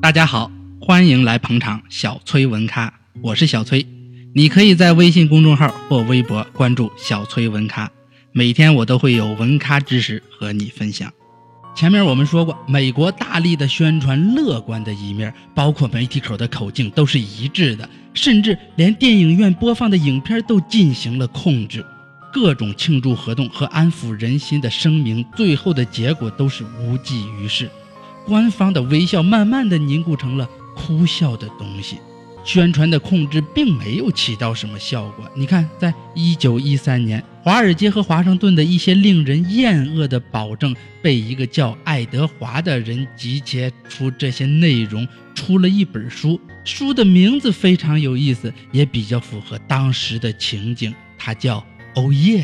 大家好，欢迎来捧场小崔文咖，我是小崔。你可以在微信公众号或微博关注小崔文咖，每天我都会有文咖知识和你分享。前面我们说过，美国大力的宣传乐观的一面，包括媒体口的口径都是一致的，甚至连电影院播放的影片都进行了控制。各种庆祝活动和安抚人心的声明，最后的结果都是无济于事。官方的微笑慢慢的凝固成了哭笑的东西，宣传的控制并没有起到什么效果。你看，在一九一三年，华尔街和华盛顿的一些令人厌恶的保证，被一个叫爱德华的人集结出这些内容，出了一本书。书的名字非常有意思，也比较符合当时的情景，它叫《哦耶》。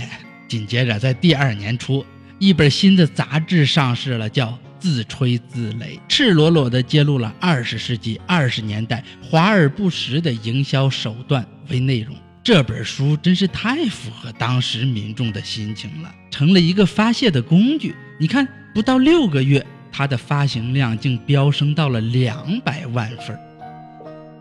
紧接着，在第二年初，一本新的杂志上市了，叫。自吹自擂，赤裸裸地揭露了二十世纪二十年代华而不实的营销手段为内容。这本书真是太符合当时民众的心情了，成了一个发泄的工具。你看，不到六个月，它的发行量竟飙升到了两百万份。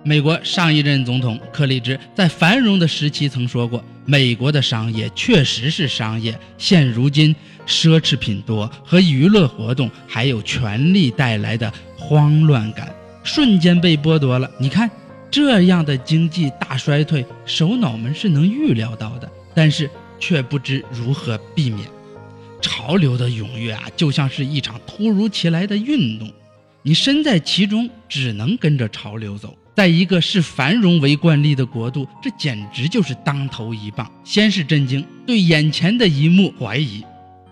美国上一任总统克利兹在繁荣的时期曾说过：“美国的商业确实是商业，现如今。”奢侈品多和娱乐活动，还有权力带来的慌乱感，瞬间被剥夺了。你看，这样的经济大衰退，首脑们是能预料到的，但是却不知如何避免。潮流的踊跃啊，就像是一场突如其来的运动，你身在其中，只能跟着潮流走。在一个视繁荣为惯例的国度，这简直就是当头一棒。先是震惊，对眼前的一幕怀疑。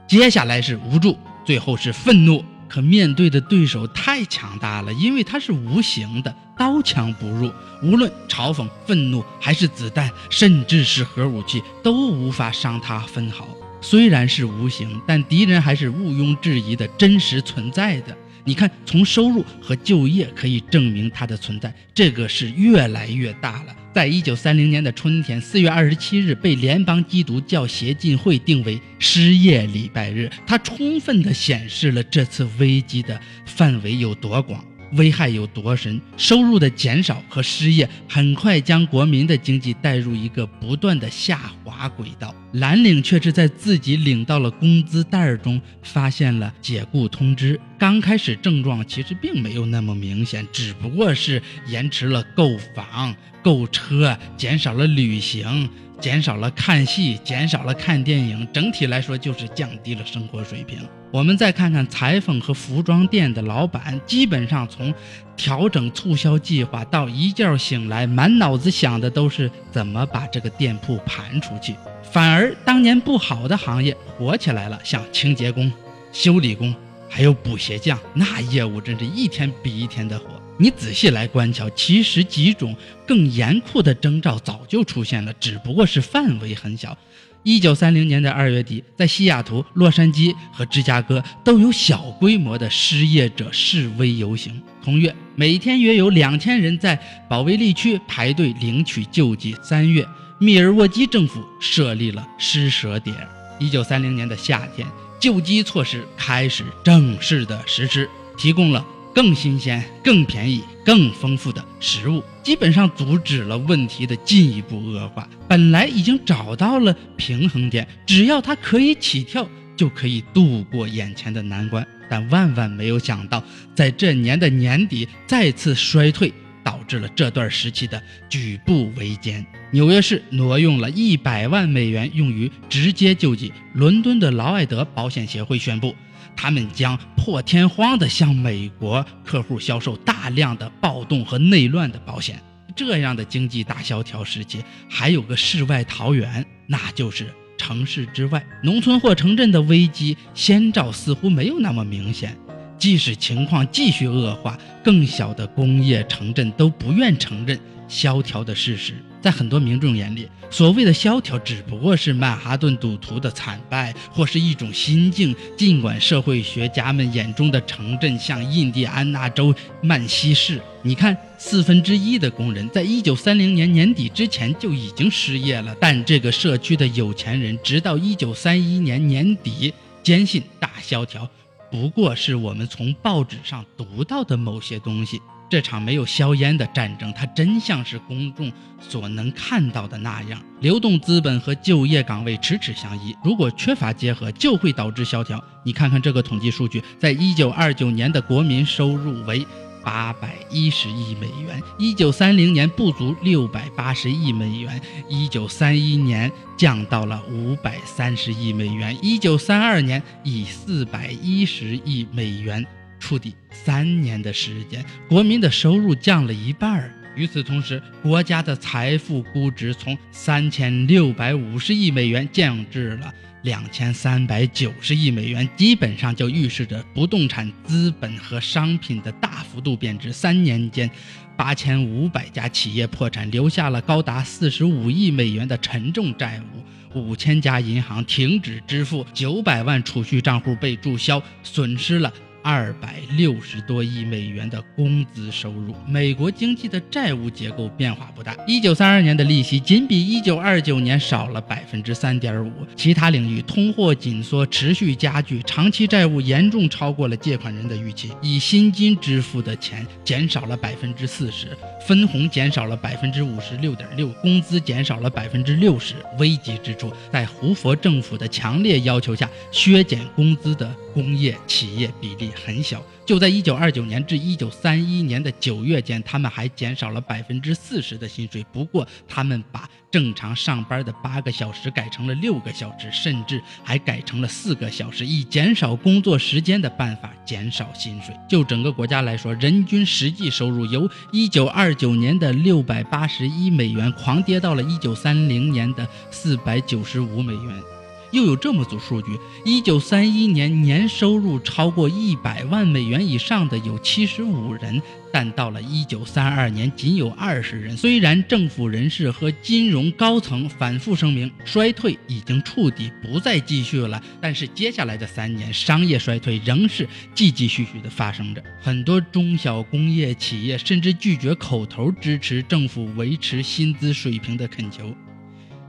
接下来是无助，最后是愤怒。可面对的对手太强大了，因为他是无形的，刀枪不入。无论嘲讽、愤怒，还是子弹，甚至是核武器，都无法伤他分毫。虽然是无形，但敌人还是毋庸置疑的真实存在的。你看，从收入和就业可以证明它的存在，这个是越来越大了。在一九三零年的春天，四月二十七日被联邦缉毒教协进会定为失业礼拜日，它充分的显示了这次危机的范围有多广。危害有多深？收入的减少和失业很快将国民的经济带入一个不断的下滑轨道。蓝领却是在自己领到了工资袋儿中发现了解雇通知。刚开始症状其实并没有那么明显，只不过是延迟了购房、购车，减少了旅行。减少了看戏，减少了看电影，整体来说就是降低了生活水平。我们再看看裁缝和服装店的老板，基本上从调整促销计划到一觉醒来，满脑子想的都是怎么把这个店铺盘出去。反而当年不好的行业火起来了，像清洁工、修理工，还有补鞋匠，那业务真是一天比一天的火。你仔细来观瞧，其实几种更严酷的征兆早就出现了，只不过是范围很小。一九三零年的二月底，在西雅图、洛杉矶和芝加哥都有小规模的失业者示威游行。同月，每天约有两千人在保卫利区排队领取救济。三月，密尔沃基政府设立了施舍点。一九三零年的夏天，救济措施开始正式的实施，提供了。更新鲜、更便宜、更丰富的食物，基本上阻止了问题的进一步恶化。本来已经找到了平衡点，只要它可以起跳，就可以度过眼前的难关。但万万没有想到，在这年的年底再次衰退，导致了这段时期的举步维艰。纽约市挪用了一百万美元用于直接救济，伦敦的劳埃德保险协会宣布。他们将破天荒地向美国客户销售大量的暴动和内乱的保险。这样的经济大萧条时期，还有个世外桃源，那就是城市之外，农村或城镇的危机先兆似乎没有那么明显。即使情况继续恶化，更小的工业城镇都不愿承认萧条的事实。在很多民众眼里，所谓的萧条只不过是曼哈顿赌徒的惨败，或是一种心境。尽管社会学家们眼中的城镇像印第安纳州曼西市，你看，四分之一的工人在一九三零年年底之前就已经失业了。但这个社区的有钱人，直到一九三一年年底坚信大萧条不过是我们从报纸上读到的某些东西。这场没有硝烟的战争，它真像是公众所能看到的那样，流动资本和就业岗位迟迟相依。如果缺乏结合，就会导致萧条。你看看这个统计数据，在一九二九年的国民收入为。八百一十亿美元，一九三零年不足六百八十亿美元，一九三一年降到了五百三十亿美元，一九三二年以四百一十亿美元触底。三年的时间，国民的收入降了一半儿。与此同时，国家的财富估值从三千六百五十亿美元降至了。两千三百九十亿美元，基本上就预示着不动产资本和商品的大幅度贬值。三年间，八千五百家企业破产，留下了高达四十五亿美元的沉重债务；五千家银行停止支付，九百万储蓄账户被注销，损失了。二百六十多亿美元的工资收入，美国经济的债务结构变化不大。一九三二年的利息仅比一九二九年少了百分之三点五，其他领域通货紧缩持续加剧，长期债务严重超过了借款人的预期。以薪金支付的钱减少了百分之四十，分红减少了百分之五十六点六，工资减少了百分之六十。危急之处，在胡佛政府的强烈要求下，削减工资的工业企业比例。很小，就在一九二九年至一九三一年的九月间，他们还减少了百分之四十的薪水。不过，他们把正常上班的八个小时改成了六个小时，甚至还改成了四个小时，以减少工作时间的办法减少薪水。就整个国家来说，人均实际收入由一九二九年的六百八十一美元狂跌到了一九三零年的四百九十五美元。又有这么组数据：一九三一年年收入超过一百万美元以上的有七十五人，但到了一九三二年仅有二十人。虽然政府人士和金融高层反复声明衰退已经触底，不再继续了，但是接下来的三年商业衰退仍是继继续续的发生着。很多中小工业企业甚至拒绝口头支持政府维持薪资水平的恳求。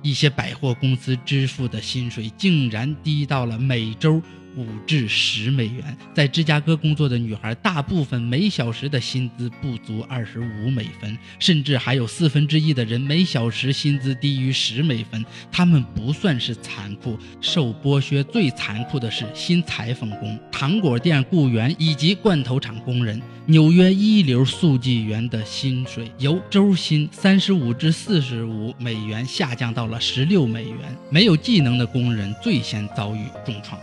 一些百货公司支付的薪水竟然低到了每周。五至十美元，在芝加哥工作的女孩，大部分每小时的薪资不足二十五美分，甚至还有四分之一的人每小时薪资低于十美分。他们不算是残酷，受剥削最残酷的是新裁缝工、糖果店雇员以及罐头厂工人。纽约一流速记员的薪水由周薪三十五至四十五美元下降到了十六美元。没有技能的工人最先遭遇重创。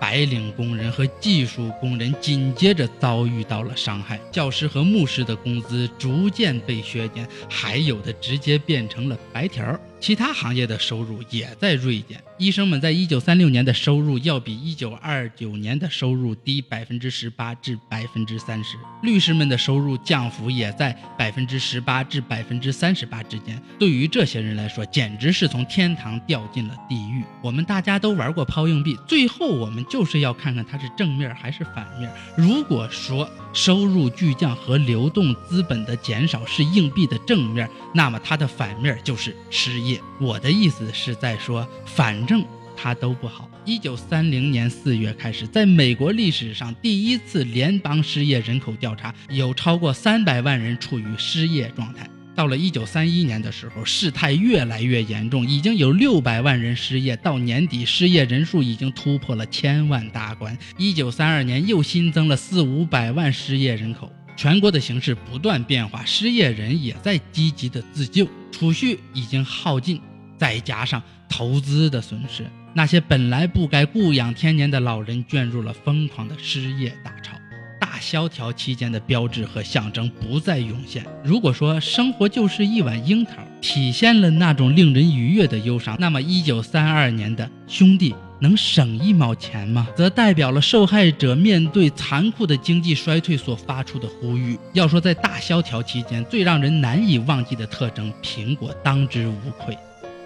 白领工人和技术工人紧接着遭遇到了伤害，教师和牧师的工资逐渐被削减，还有的直接变成了白条儿。其他行业的收入也在锐减。医生们在一九三六年的收入要比一九二九年的收入低百分之十八至百分之三十。律师们的收入降幅也在百分之十八至百分之三十八之间。对于这些人来说，简直是从天堂掉进了地狱。我们大家都玩过抛硬币，最后我们就是要看看它是正面还是反面。如果说收入巨降和流动资本的减少是硬币的正面，那么它的反面就是失业。我的意思是在说，反正他都不好。一九三零年四月开始，在美国历史上第一次联邦失业人口调查，有超过三百万人处于失业状态。到了一九三一年的时候，事态越来越严重，已经有六百万人失业。到年底，失业人数已经突破了千万大关。一九三二年又新增了四五百万失业人口。全国的形势不断变化，失业人也在积极的自救，储蓄已经耗尽，再加上投资的损失，那些本来不该颐养天年的老人卷入了疯狂的失业大潮。大萧条期间的标志和象征不再涌现。如果说生活就是一碗樱桃，体现了那种令人愉悦的忧伤，那么一九三二年的兄弟。能省一毛钱吗？则代表了受害者面对残酷的经济衰退所发出的呼吁。要说在大萧条期间最让人难以忘记的特征，苹果当之无愧。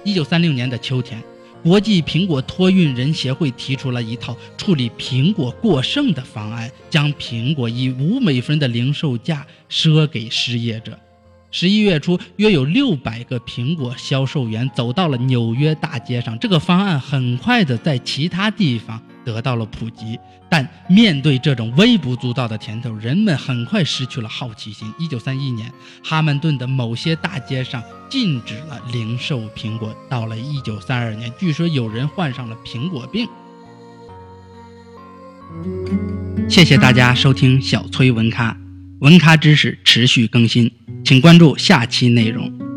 一九三六年的秋天，国际苹果托运人协会提出了一套处理苹果过剩的方案，将苹果以五美分的零售价赊给失业者。十一月初，约有六百个苹果销售员走到了纽约大街上。这个方案很快的在其他地方得到了普及。但面对这种微不足道的甜头，人们很快失去了好奇心。一九三一年，哈曼顿的某些大街上禁止了零售苹果。到了一九三二年，据说有人患上了苹果病。谢谢大家收听小崔文咖，文咖知识持续更新，请关注下期内容。